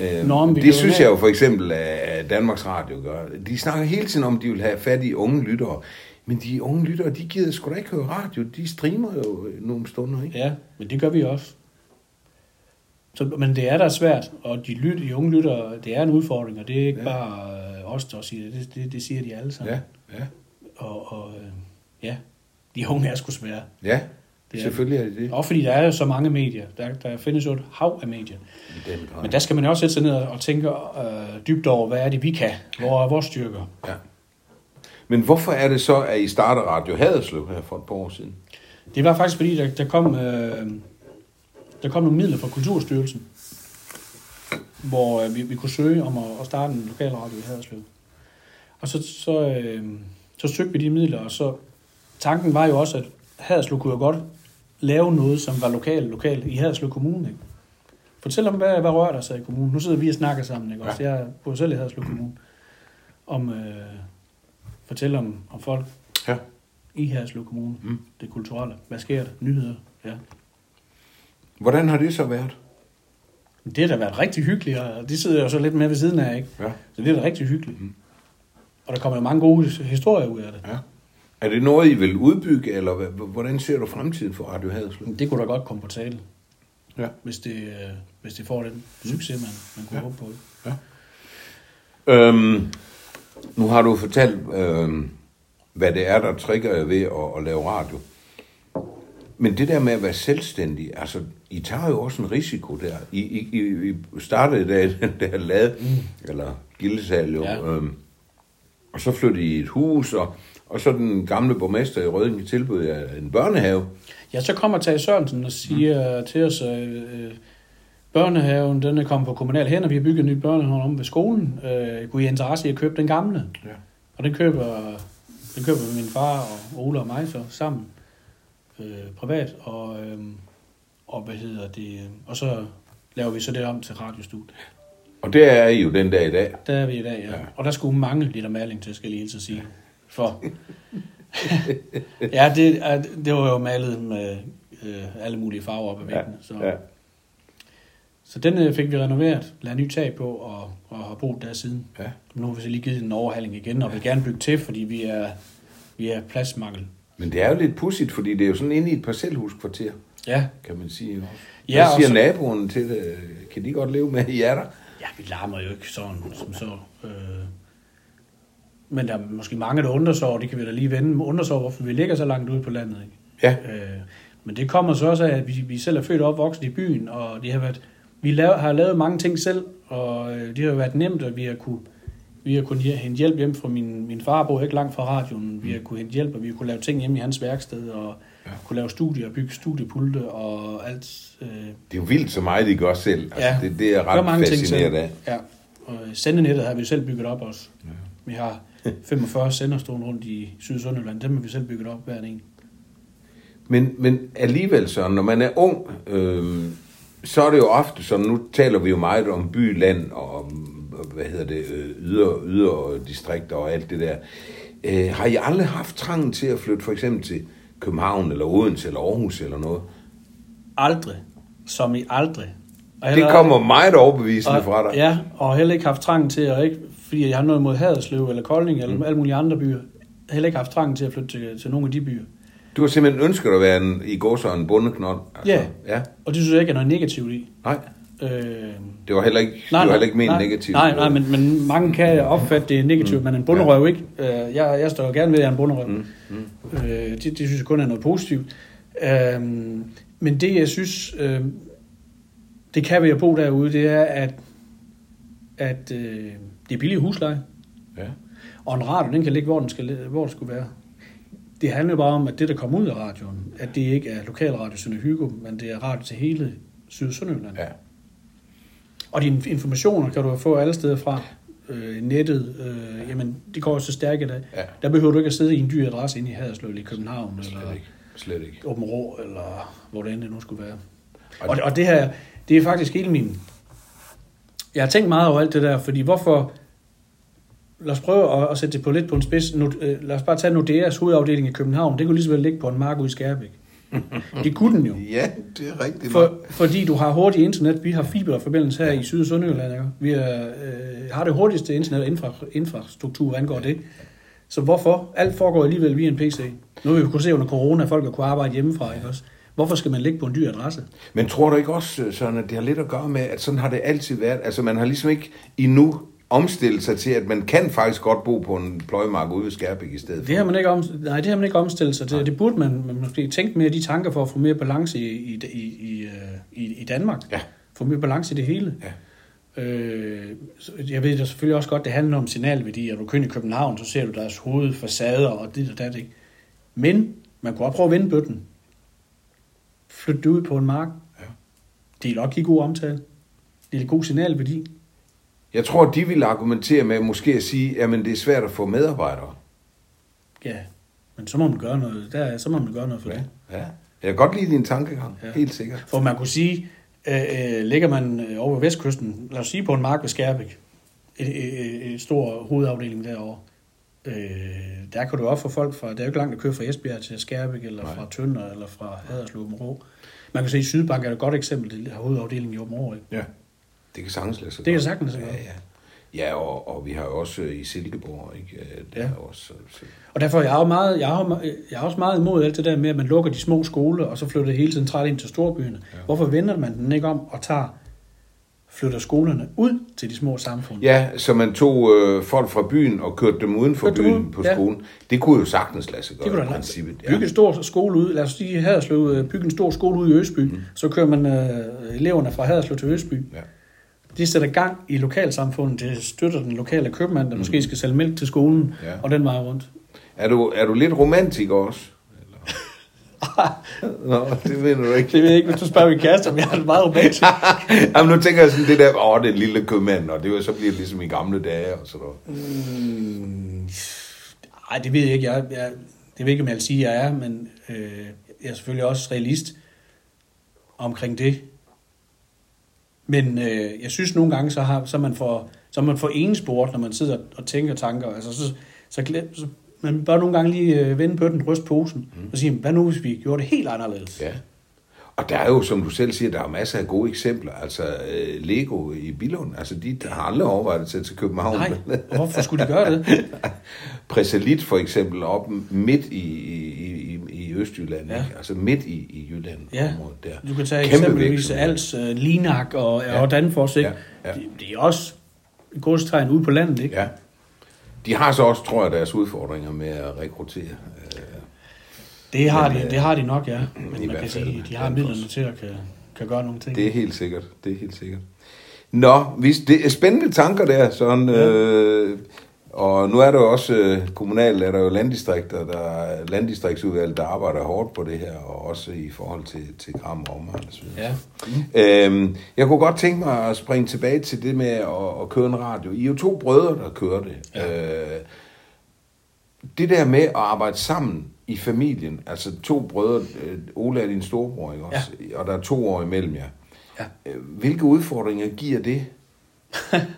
Øh, Nå, det synes have- jeg jo for eksempel, at Danmarks Radio gør. De snakker hele tiden om, at de vil have fat i unge lyttere. Men de unge lyttere, de gider sgu da ikke høre radio. De streamer jo nogle stunder, ikke? Ja, men det gør vi også. Så, men det er da svært, og de, lyt, de unge lytter, det er en udfordring, og det er ikke Ja. ja. bare øh, os, der siger det. det, det, det siger de alle sammen. Ja, ja, Og, og øh, ja, de unge er sgu svære. ja. Det er Selvfølgelig er det det. Og fordi der er jo så mange medier. Der, der findes jo et hav af medier. Men der skal man jo også sætte sig ned og tænke øh, dybt over, hvad er det, vi kan? Hvor er vores styrker? Ja. Men hvorfor er det så, at I starter Radio Haderslev her for et par år siden? Det var faktisk fordi, der, der, kom, øh, der kom nogle midler fra Kulturstyrelsen, hvor øh, vi, vi kunne søge om at, at starte en lokal radio i Haderslev. Og så, så, øh, så søgte vi de midler, og så tanken var jo også, at Haderslev kunne jo godt lave noget, som var lokal, lokal i Haderslev Kommune. Ikke? Fortæl om, hvad, hvad rører der sig i kommunen. Nu sidder vi og snakker sammen, ikke? Også, jeg bor selv i Haderslev Kommune. Om, øh, fortæl om, om folk Ja. i Haderslev Kommune. Mm. Det kulturelle. Hvad sker der? Nyheder. Ja. Hvordan har det så været? Det har da været rigtig hyggeligt, og de sidder jo så lidt mere ved siden af, ikke? Ja. Så det er da rigtig hyggeligt. Mm. Og der kommer jo mange gode historier ud af det. ja. Er det noget, I vil udbygge, eller hvordan ser du fremtiden for Radio Haderslev? Det kunne da godt komme på tale, Ja. hvis det, øh, hvis det får den succes, man, man kunne Ja. ja. håbe på. Øhm, nu har du fortalt, øhm, hvad det er, der trigger jer ved at, at lave radio. Men det der med at være selvstændig, altså, I tager jo også en risiko der. I, I, I, startede da den der lade, mm. eller gildesal jo, Ja. øhm, og så flyttede i et hus, og, og så den gamle borgmester i Rødding tilbød jer en børnehave. Ja, så kommer Tage Sørensen og siger mm. til os, øh, øh, Børnehaven, den er kommet på kommunal hænder. Vi har bygget en ny børnehave om ved skolen. Øh, kunne I interesse i at købe den gamle? Ja. Og den køber, den køber min far og Ole og mig så sammen øh, privat. Og, øh, og hvad hedder det? Og så laver vi så det om til radiostudie. Og det er I jo den dag i dag. Der er vi i dag, ja. Ja. ja. Og der skulle mange liter maling til, skal jeg lige hilse sige. For ja, det, det var jo malet med øh, alle mulige farver op ad væggene. Så, ja. så den øh, fik vi renoveret, lavet ny tag på og, og har boet der siden. Ja. Nu har vi så lige givet den en overhaling igen, og vil gerne bygge til, fordi vi er, vi er pladsmangel. Men det er jo lidt pudsigt, fordi det er jo sådan inde i et parcelhuskvarter, Ja, kan man sige. Ja, Hvad og siger så- naboen til det? Kan de godt leve med, I er der? ja vi larmer jo ikke sådan som så. Øh, men der er måske mange, der undrer sig over, det kan vi da lige vende, undrer sig over, hvorfor vi ligger så langt ude på landet. Ikke? Ja. Øh, men det kommer så også af, at vi, vi selv er født og opvokset i byen, og det har været, vi lav, har lavet mange ting selv, og øh, det har været nemt, at vi har kunne, vi har kunnet hente hjælp hjem fra min, min far, bor ikke langt fra radioen. Vi har kunnet hente hjælp, og vi har kunnet lave ting hjemme i hans værksted, og Ja. kunne lave studier, bygge studiepulte og alt. Øh, Det er jo vildt så meget, de gør selv. Altså, Ja. det, det er ret af. Ja, og sendenettet har vi selv bygget op også. Ja. Vi har 45 sender stående rundt i Syd- og Sønderjylland, dem har vi selv bygget op hver en. Men, men alligevel så, når man er ung, øh, så er det jo ofte sådan, nu taler vi jo meget om by, land og om, hvad hedder det, øh, yder, yder distrikter og alt det der. Øh, har I aldrig haft trangen til at flytte for eksempel til København eller Odense eller Aarhus eller noget? Aldrig, som i aldrig. Og Det kommer meget overbevisende og, fra dig. Ja, og heller ikke haft trang til, at ikke, fordi jeg har noget mod Haderslev eller Kolding eller mm. alle mulige andre byer, heller ikke haft trang til at flytte til, til nogle af de byer. Du har simpelthen ønsket at være en, i går så en bundeknold. Ja. ja. Og det synes jeg ikke er noget negativt i. Nej, Øh, det var heller ikke, nej, det var heller ikke ment negativt. Nej, nej, men, men mange kan opfatte det negativt, mm. men en bunderøv ikke. Øh, jeg, jeg står gerne ved, at jeg er en bunderøv. Mm. Mm. Øh, det, det synes jeg kun er noget positivt. Øh, men det, jeg synes, øh, det kan ved at bo derude, det er, at, at øh, det er billig husleje. Ja. Og en radio, den kan ligge, hvor den, skal, hvor den skulle være. Det handler jo bare om, at det, der kommer ud af radioen, at det ikke er lokalradio Sønder Hygo, men det er radio til hele Syd- og Sønderjylland. ja. Og dine informationer kan du få alle steder fra. Øh, nettet, øh, jamen, det går jo så stærkt i dag. Ja. Der behøver du ikke at sidde i en dyr adresse inde i Haderslev i København, Slet eller ikke. Slet ikke. Åben Rå, eller hvor det end det nu skulle være. Og Og, det, og det her, det er faktisk hele min... Jeg har tænkt meget over alt det der, fordi hvorfor... Lad os prøve at, at sætte det på lidt på en spids. Nu, øh, lad os bare tage Nordeas hovedafdeling i København. Det kunne lige så vel ligge på en mark ude i Skærbæk. Det kunne den jo. Ja, det er rigtigt. For, fordi du har hurtigt internet. Vi har fiberforbindelse her i Syd- og Sønderjylland. Ikke? Vi er, øh, har det hurtigste internet infra, infrastruktur, hvad angår det. Så hvorfor? Alt foregår alligevel via en PC. Nu har vi jo kunnet se under corona, at folk har kunne arbejde hjemmefra. Ikke også? Hvorfor skal man ligge på en dyr adresse? Men tror du ikke også, sådan, at det har lidt at gøre med, at sådan har det altid været? Altså, man har ligesom ikke endnu omstillet sig til, at man kan faktisk godt bo på en pløjemark ude ved Skærbæk i stedet for. Det har man ikke, om, nej, det har man ikke omstillet sig til. Det burde man, man måske tænke mere de tanker for at få mere balance i, i, i, i, øh, i, Danmark. Ja. Få mere balance i det hele. Ja. Øh, jeg ved da selvfølgelig også godt, det handler om signalværdi. At du ind i København, så ser du deres hovedfacader og dit og dat. Ikke? Men man kunne også prøve at vende bøtten. Flytte det ud på en mark. Ja. Det er nok give god omtale. Det er god signalværdi. Jeg tror, de vil argumentere med måske at sige, at det er svært at få medarbejdere. Ja, men så må man gøre noget. Der, så må man gøre noget for det. Ja. Jeg kan godt lide din tankegang, ja. Ja. helt sikkert. For man kunne sige, øh, øh, ligger man øh, over ved vestkysten, lad os sige på en mark ved Skærbæk, et, et, et, et stor hovedafdeling derovre, øh, der kan du også få folk fra, det er jo ikke langt at køre fra Esbjerg til Skærbæk, eller Nej. fra Tønder, eller fra Haderslev Åben Rå. Man kan se, at Sydbank er et godt eksempel, det har hovedafdelingen i Åben Rå, ikke? Ja. Det kan sagtens lade sig Det kan sagtens lade sig ja, ja. Ja, og, og vi har jo også øh, i Silkeborg, ikke? Øh, Der Ja. er også, så, så. Og derfor er jeg, jo meget, jeg, er, jo- jeg er også meget imod alt det der med, at man lukker de små skoler, og så flytter det hele centralt ind til storbyerne. Ja. Hvorfor vender man den ikke om og tager, flytter skolerne ud til de små samfund? Ja, så man tog øh, folk fra byen og kørte dem uden for Kørte byen ud, på ja. skolen. Det kunne jo sagtens lade sig gøre Det kunne i princippet. Bygge en stor skole ud, lad os sige Haderslev, øh, bygge en stor skole ud i Østby, mm. så kører man øh, eleverne fra Haderslev til Østby. Ja. Det sætter gang i lokalsamfundet, det støtter den lokale købmand, der mm. måske skal sælge mælk til skolen, Ja. ja. og den vej rundt. Er, du, er du lidt romantiker også? Nå, det ved du ikke. Det ved jeg ikke, hvis du spørger min kæreste, om jeg er meget romantisk. Jamen, nu tænker jeg sådan det der, åh, det en lille købmand, og det vil så blive ligesom i gamle dage og sådan noget. Mm, Ej, det ved jeg ikke. Jeg, jeg, det ved jeg ikke, om jeg vil sige, jeg er, men øh, jeg er selvfølgelig også realist omkring det. Men øh, jeg synes nogle gange, så, har, så, man for, så man for enesport, når man sidder og tænker tanker. Altså, så, så, glem, så man bør nogle gange lige øh, vende på den, ryste posen, mm. og sige, hvad nu hvis vi gjorde det helt anderledes? Ja. Og der er jo, som du selv siger, der er masser af gode eksempler. Altså øh, Lego i Billund, altså de har aldrig overvejet at tage til København. Nej, hvorfor skulle de gøre det? Presalit for eksempel op midt i, i, i, i Østjylland, Ja. ikke? altså midt i, i Jylland. Ja, området der. du kan tage Kæmpe eksempelvis. Als, uh, Linak og, Ja. og Danfoss, ikke? Ja, ja. De, de er også godstegn ude på landet, ikke? Ja. De har så også, tror jeg, deres udfordringer med at rekruttere. Øh, Det har, Men, de, øh, det har de nok, ja. Men man kan sige, de har midlerne til at kan, kan gøre nogle ting. Det er helt sikkert. Det er helt sikkert. Nå, hvis det er spændende tanker der, sådan, Ja. øh, og nu er der jo også øh, kommunalt, er der jo landdistrikter, der er landdistriktsudvalg, der arbejder hårdt på det her, og også i forhold til, til Kram og omegn. Ja. Øhm, jeg kunne godt tænke mig at springe tilbage til det med at, at køre en radio. I er jo to brødre, der kører det. Ja. Øh, det der med at arbejde sammen i familien, altså to brødre, øh, Ola er din storebror, ikke også? Ja. Og der er to år imellem jer. Ja. Øh, Hvilke udfordringer giver det?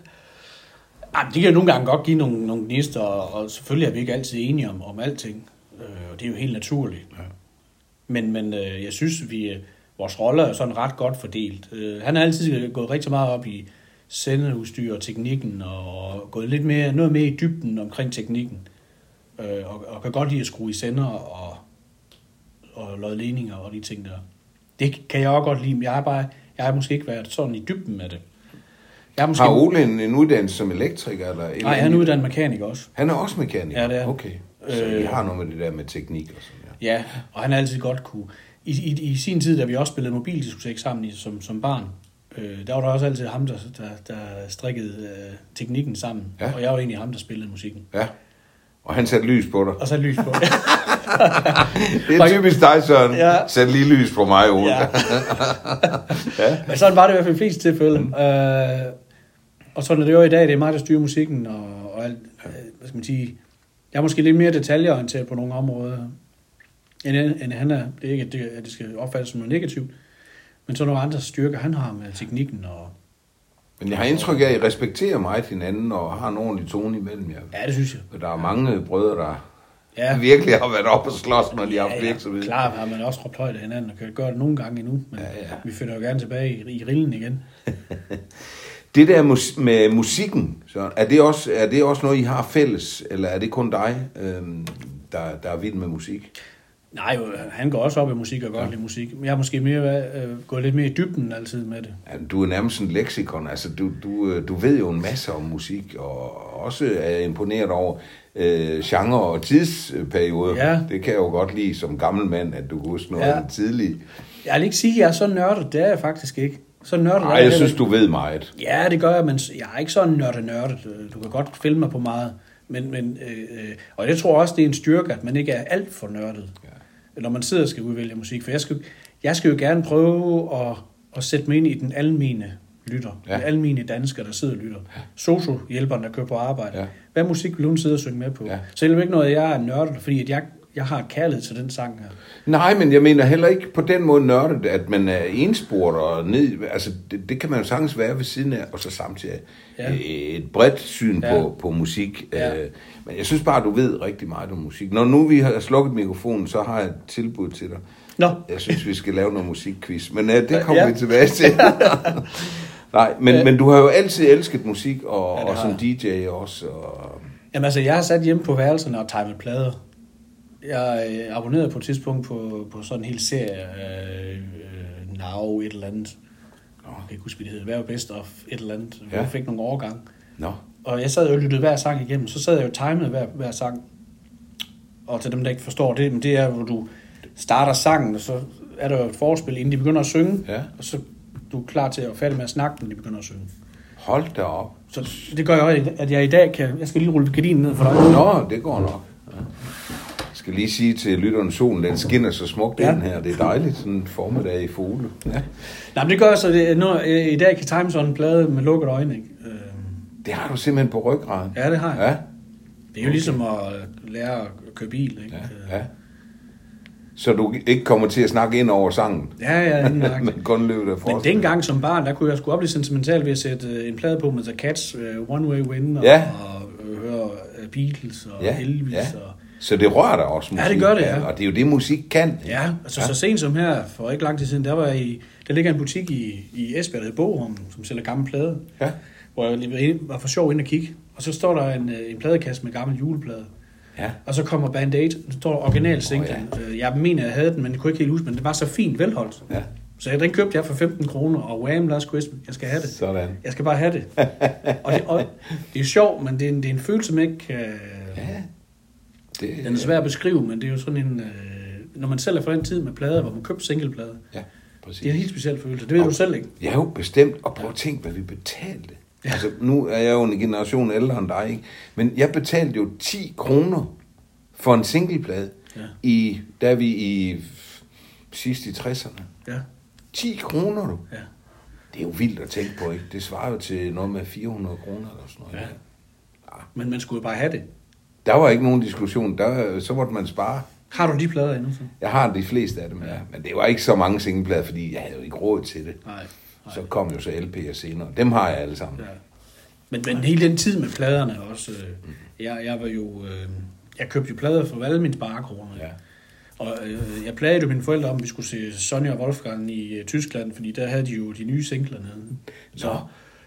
Ej, men det kan nogle gange godt give nogle, nogle gnister, og, og selvfølgelig er vi ikke altid enige om, om alting. Øh, og det er jo helt naturligt. Ja. Men, men øh, jeg synes, vi øh, vores roller er sådan ret godt fordelt. Øh, han har altid gået rigtig meget op i sendeudstyr og teknikken, og gået lidt mere, noget mere i dybden omkring teknikken. Øh, og, og kan godt lide at skrue i sender og, og lodde ledninger og de ting der. Det kan jeg også godt lide, men jeg har, bare, jeg har måske ikke været sådan i dybden med det. Jeg har måske, Har Ole en, en uddannelse som elektriker? Eller Nej, han er uddannet mekaniker også. Han er også mekaniker? Ja, det er. Okay, så Øh. I har noget med det der med teknik og sådan, ja. Ja, og han har altid godt kunne. I, i, I sin tid, da vi også spillede mobildiskotek sammen i, som, som barn, øh, der var der også altid ham, der, der, der strikkede øh, teknikken sammen. Ja. Og jeg var egentlig ham, der spillede musikken. ja. Og han satte lys på dig. Og så lys på. Det er typisk dig, Søren. Ja. Sæt lige lys på mig, Ole. ja. Men sådan var det i hvert fald i flest tilfælde. Mm. Øh, og sådan er det jo i dag, det er mig, der styrer musikken, og, og alt, øh, hvad skal man sige, jeg er måske lidt mere detaljeorienteret på nogle områder, end, end han er. Det er ikke, at det, at det skal opfattes som noget negativt, men så er nogle andre styrker, han har med teknikken. Og, Men jeg har indtryk af, at I respekterer meget hinanden og har en ordentlig tone imellem jer. ja, det synes jeg. Der er mange brødre, der Ja. virkelig har været oppe og slås, når de har haft ja, virksomhed. Klar har man også råbt højt af hinanden, og kan gøre det nogle gange endnu, men Ja, ja. vi finder jo gerne tilbage i, i rillen igen. Det der mus- med musikken, så er det, også, er det også noget, I har fælles, eller er det kun dig, øhm, der, der er vild med musik? Nej, jo, han går også op i musik og godt lide musik. Men jeg har måske mere øh, gået lidt mere i dybden altid med det. Ja, Du er nærmest en leksikon, altså du, du, øh, du ved jo en masse om musik, og også er imponeret over øh, genre og tidsperioder. Ja. Det kan jeg jo godt lide som gammel mand, at du kan huske noget Ja. ja. tidligt. Jeg vil ikke sige, at jeg er så nørdet. Det er jeg faktisk ikke. Så nørdet Nej, jeg heller synes, du ved meget. Ja, det gør jeg, men jeg er ikke sådan nørdet nørdet. Du kan godt filme mig på meget. Men, men, øh, øh, og jeg tror også, det er en styrke, at man ikke er alt for nørdet. Ja. Når man sidder og skal udvælge musik. For jeg skal, jeg skal jo gerne prøve at, at sætte mig ind i den almene lytter. Ja. Ja. Den almene dansker, der sidder og lytter. Sosu-hjælperen, der kører på arbejde. Ja. Hvad musik vil hun sidde og synge med på? Ja. Ja. Så det er jo ikke noget, jeg er nørdet, fordi at jeg, jeg har kærlighed til den sang her. Nej, men jeg mener heller ikke på den måde nørdet, at man er enspurt og ned. Altså, det, det kan man jo sagtens være ved siden af, og så samtidig ja. Ja. et bredt syn ja. På, på musik. Ja. Øh, Men jeg synes bare, at du ved rigtig meget om musik. Når nu vi har slukket mikrofonen, så har jeg et tilbud til dig. Nå, Jeg synes, vi skal lave noget musikquiz, men uh, det kommer ja. Vi tilbage til. Nej, men, Ja. men du har jo altid elsket musik, og, Ja, og som DJ også. Og... Jamen altså, jeg har sat hjemme på værelserne og timet plader. Jeg øh, abonnerede på et tidspunkt på, på sådan en hel serie, øh, Now et eller andet. Jeg kan ikke huske, hvad det hedder. Hvad er best of et eller andet. Ja. Jeg fik nogle årgang. Nå, Og jeg sad og lyttede hver sang igennem. Så sad jeg jo timet hver, hver sang. Og til dem, der ikke forstår det, men det er, hvor du starter sangen, og så er der jo et forspil, inden de begynder at synge. Ja. Og så du er klar til at færdig med at snakke, når de begynder at synge. hold da op. Så det gør jo, at jeg i dag kan... Jeg skal lige rulle gardinen ned for dig. Nå, det går nok. Skal lige sige til lytteren, solen den skinner så smukt Ja. den her. Det er dejligt, sådan en formiddag i fugle. Ja. Nej, men det gør så, det, nu, øh, i dag kan time sådan en plade med lukket øjne, ikke? Øh, Det har du simpelthen på ryggraden. Ja, det har jeg. Ja, Det er jo ligesom at lære at køre bil, ikke? ja, ja. Så du ikke kommer til at snakke ind over sangen, Ja, ja, men kun løbet af Men dengang som barn, der kunne jeg sgu op lidt sentimental ved at sætte øh, en plade på med The Cats, uh, One Way Win, og, Ja. og øh, høre øh, Beatles og Ja, Elvis. ja. Og, Så det rører dig også musik. Ja, det gør det, ja. Og det er jo det, musik kan. ja, altså Ja. så sent som her, for ikke lang tid siden, der var jeg i, der ligger en butik i, i Esbjerg, der hedder Borum, som sælger gamle plade, Ja. hvor jeg lige var, for sjov ind og kigge. Og så står der en, øh, en pladekasse med gamle juleplade. ja. Og så kommer Band Aid, så står der original singlen. Oh, ja. Jeg mener, jeg havde den, men jeg kunne ikke helt huske, men det var så fint velholdt. ja. Så jeg, den købte jeg for 15 kroner, og Wham! Last Christmas, jeg skal have det. Sådan. Jeg skal bare have det. og, det og det er sjovt, men det er en, det er en følelse, som ikke... Øh, Ja. Det, Den er svær at beskrive, men det er jo sådan en... Øh, når man selv er fra den tid med plader, hvor man købte singleplader, Ja, præcis. det er en helt speciel følelse. Det ved du selv ikke. Ja, jo, bestemt. Og prøv at tænke, hvad vi betalte. Ja. Altså, nu er jeg jo en generation ældre end dig, ikke? Men jeg betalte jo 10 kroner for en singleplade, Ja. i, da vi i sidst i 60'erne. Ja, 10 kroner, du. ja. Det er jo vildt at tænke på, ikke? Det svarer jo til noget med 400 kroner eller sådan noget. Ja. Ja. Men man skulle jo bare have det. Der var ikke nogen diskussion. Der, så måtte man spare. Har du de plader endnu? Så? Jeg har de fleste af dem, ja. Men det var ikke så mange singleplader, fordi jeg havde jo ikke råd til det. Nej. nej. Så kom jo så LP'er senere. Dem har jeg alle sammen. Ja. Men, men hele den tid med pladerne også. Øh, jeg, jeg var jo... Øh, jeg købte jo plader for alle mine sparekroner. Ja. Og øh, jeg plagede jo mine forældre om, at vi skulle se Sonja og Wolfgang i øh, Tyskland, fordi der havde de jo de nye singler nede. Så Nå.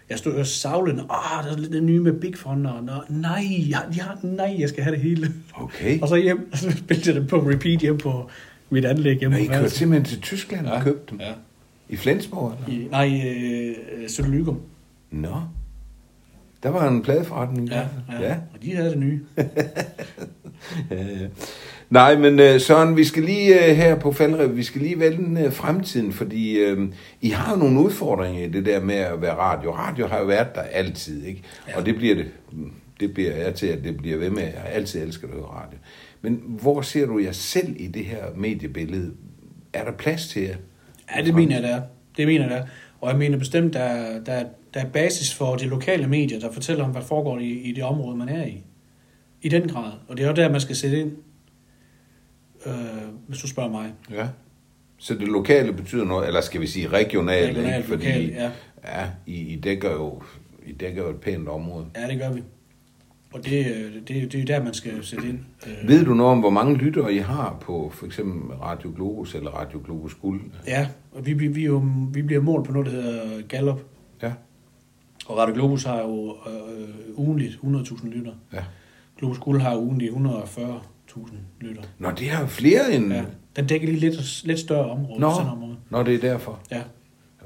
Jeg stod og savlede, åh, der er lidt den nye med Big Fun, og nå, nej, jeg, de har, nej, jeg skal have det hele. Okay. Og så hjem, og så spilte jeg dem på repeat hjem på mit anlæg hjemme Og I kørte simpelthen til Tyskland og købte dem? Ja. I Flensborg, eller? I, nej, øh, Sønderlygum. Nå. Der var en pladeforretning. Ja, der. ja, ja. og de havde det nye. ja, ja. Nej, men øh, Søren, vi skal lige øh, her på Faldrev, vi skal lige vælge øh, fremtiden, fordi øh, I har jo nogle udfordringer i det der med at være radio. Radio har jo været der altid, ikke? Ja. Og det bliver det, det bliver jeg til, at det bliver ved med. Jeg har altid elsket at høre radio. Men hvor ser du jer selv i det her mediebillede? Er der plads til jer? Ja, det mener jeg, der er. Det mener jeg, der er. Og jeg mener bestemt, der, er- der, er- der er basis for de lokale medier, der fortæller om, hvad der foregår i, i det område, man er i. I den grad. Og det er jo der, man skal sætte ind, øh, hvis du spørger mig. Ja. Så det lokale betyder noget, eller skal vi sige regionalt, Regionalt, ikke? Fordi, lokalt, ja. ja I, I, dækker jo, I dækker jo et pænt område. Ja, det gør vi. Og det, øh, det, det er der, man skal sætte ind. Øh, Ved du noget om, hvor mange lyttere I har på for eksempel Radio Globus eller Radio Globus Guld? Ja, og vi, vi, vi, jo, vi bliver målt på noget, der hedder Gallup. Ja. Og Radio Globus har jo øh, ugenligt 100.000 lytter. ja. Globus Guld har ugenligt 140.000 lytter. Nå, det har jo flere end... Ja, den dækker lige lidt, lidt større område. Nå, Sådan område. Nå, det er derfor. Ja. Ja,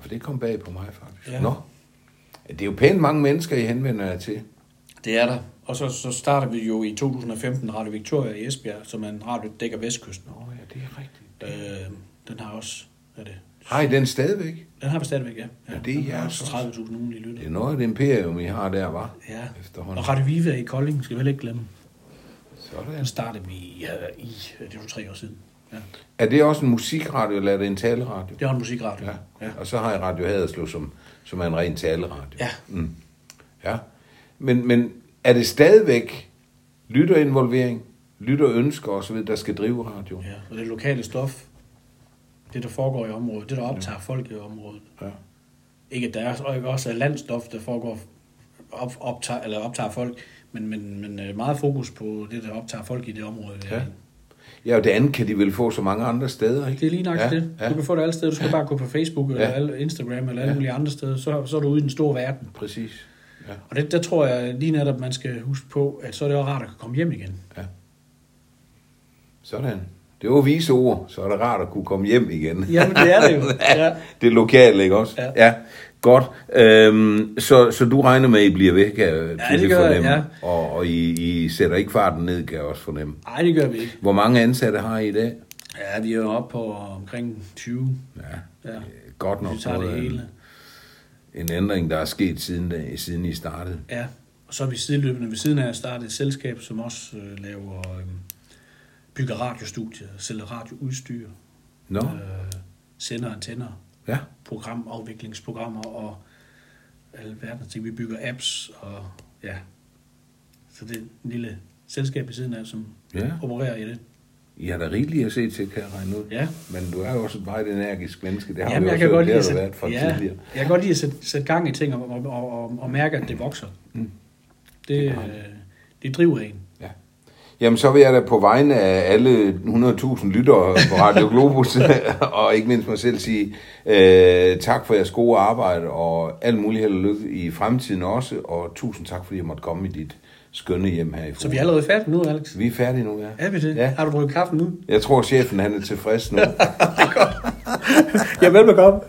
for det kom bag på mig, faktisk. Ja. Nå. Det er jo pænt mange mennesker, I henvender jer til. Det er der. Og så, så starter vi jo i 2015 Radio Victoria i Esbjerg, som er en radio, der dækker Vestkysten. Nå ja, det er rigtigt. Øh, den har også, er det? Har I den stadigvæk? Den har vi stadigvæk, ja. Ja, det er jeres også 30.000 ugenlige lytter. Det er noget af det imperium, I har der, var. Ja. Efterhånden. Og Radio Viva i Kolding, skal vi heller ikke glemme. Sådan. Den startede vi ja, i, det var tre år siden. Ja. Er det også en musikradio, eller er det en taleradio? Det var en musikradio. Ja. ja. ja. Og så har I Radio Haderslev, som, som er en ren taleradio. Ja. Mm. ja. Men, men er det stadigvæk lytterinvolvering, lytterønsker osv., der skal drive radio? ja. Og det lokale stof, det der foregår i området, det der optager folk i området. Ja. Ikke at der er og ikke også er landstof, der foregår op, optager, eller optager folk, men, men, men øh, meget fokus på det, der optager folk i det område. Ja. i. Ja, og det andet kan de vel få så mange andre steder, ikke? Det er lige nok ja. det. Du kan få det alle steder. Du skal bare gå på Facebook eller Ja. Instagram eller alle Ja. mulige andre steder. Så, så er du ude i den store verden. Præcis. Ja. Og det, der tror jeg lige netop, man skal huske på, at så er det også rart at komme hjem igen. Sådan. Det var vise ord, så er det rart at kunne komme hjem igen. Jamen, det er det jo. Ja. Det lokale, ikke også? Ja. ja. Godt. Øhm, så, så du regner med, at I bliver væk, kan jeg det gør fornemme. ja. Og, og I, I sætter ikke farten ned, kan jeg også fornemme. Nej, det gør vi ikke. Hvor mange ansatte har I i dag? Ja, vi er jo oppe på omkring 20. Ja, Ja. godt nok Vi tager det hele. En, en ændring, der er sket siden, da- siden I startede. Ja, og så er vi sideløbende ved siden af at starte et selskab, som også øh, laver øh, bygger radiostudier, sælger radioudstyr, Nå, øh, sender antenner, ja. programafviklingsprogrammer og alle verdens ting. Vi bygger apps og ja. Så det er en lille selskab ved siden af, som Ja. opererer i det. I har da rigeligt at se til, kan jeg regne ud. Ja. Men du er jo også et meget energisk menneske. Det har Jamen, vi jeg kan godt det lide at sætte, været fra ja, tidligere. jeg kan godt lide at sætte, sætte gang i ting og, og, og, og, mærke, at det vokser. Mm. Det, øh, det driver en. Ja. Jamen, så vil jeg da på vegne af alle 100.000 lyttere på Radio Globus, og ikke mindst mig selv sige øh, tak for jeres gode arbejde, og alt muligt held og lykke i fremtiden også, og tusind tak, fordi jeg måtte komme i dit skønne hjem her i Så vi er allerede færdige nu, Alex. Vi er færdige nu, ja. Er vi det? Ja. Har du drukket kaffe nu? Jeg tror, chefen han er tilfreds nu. Ja, velbekomme.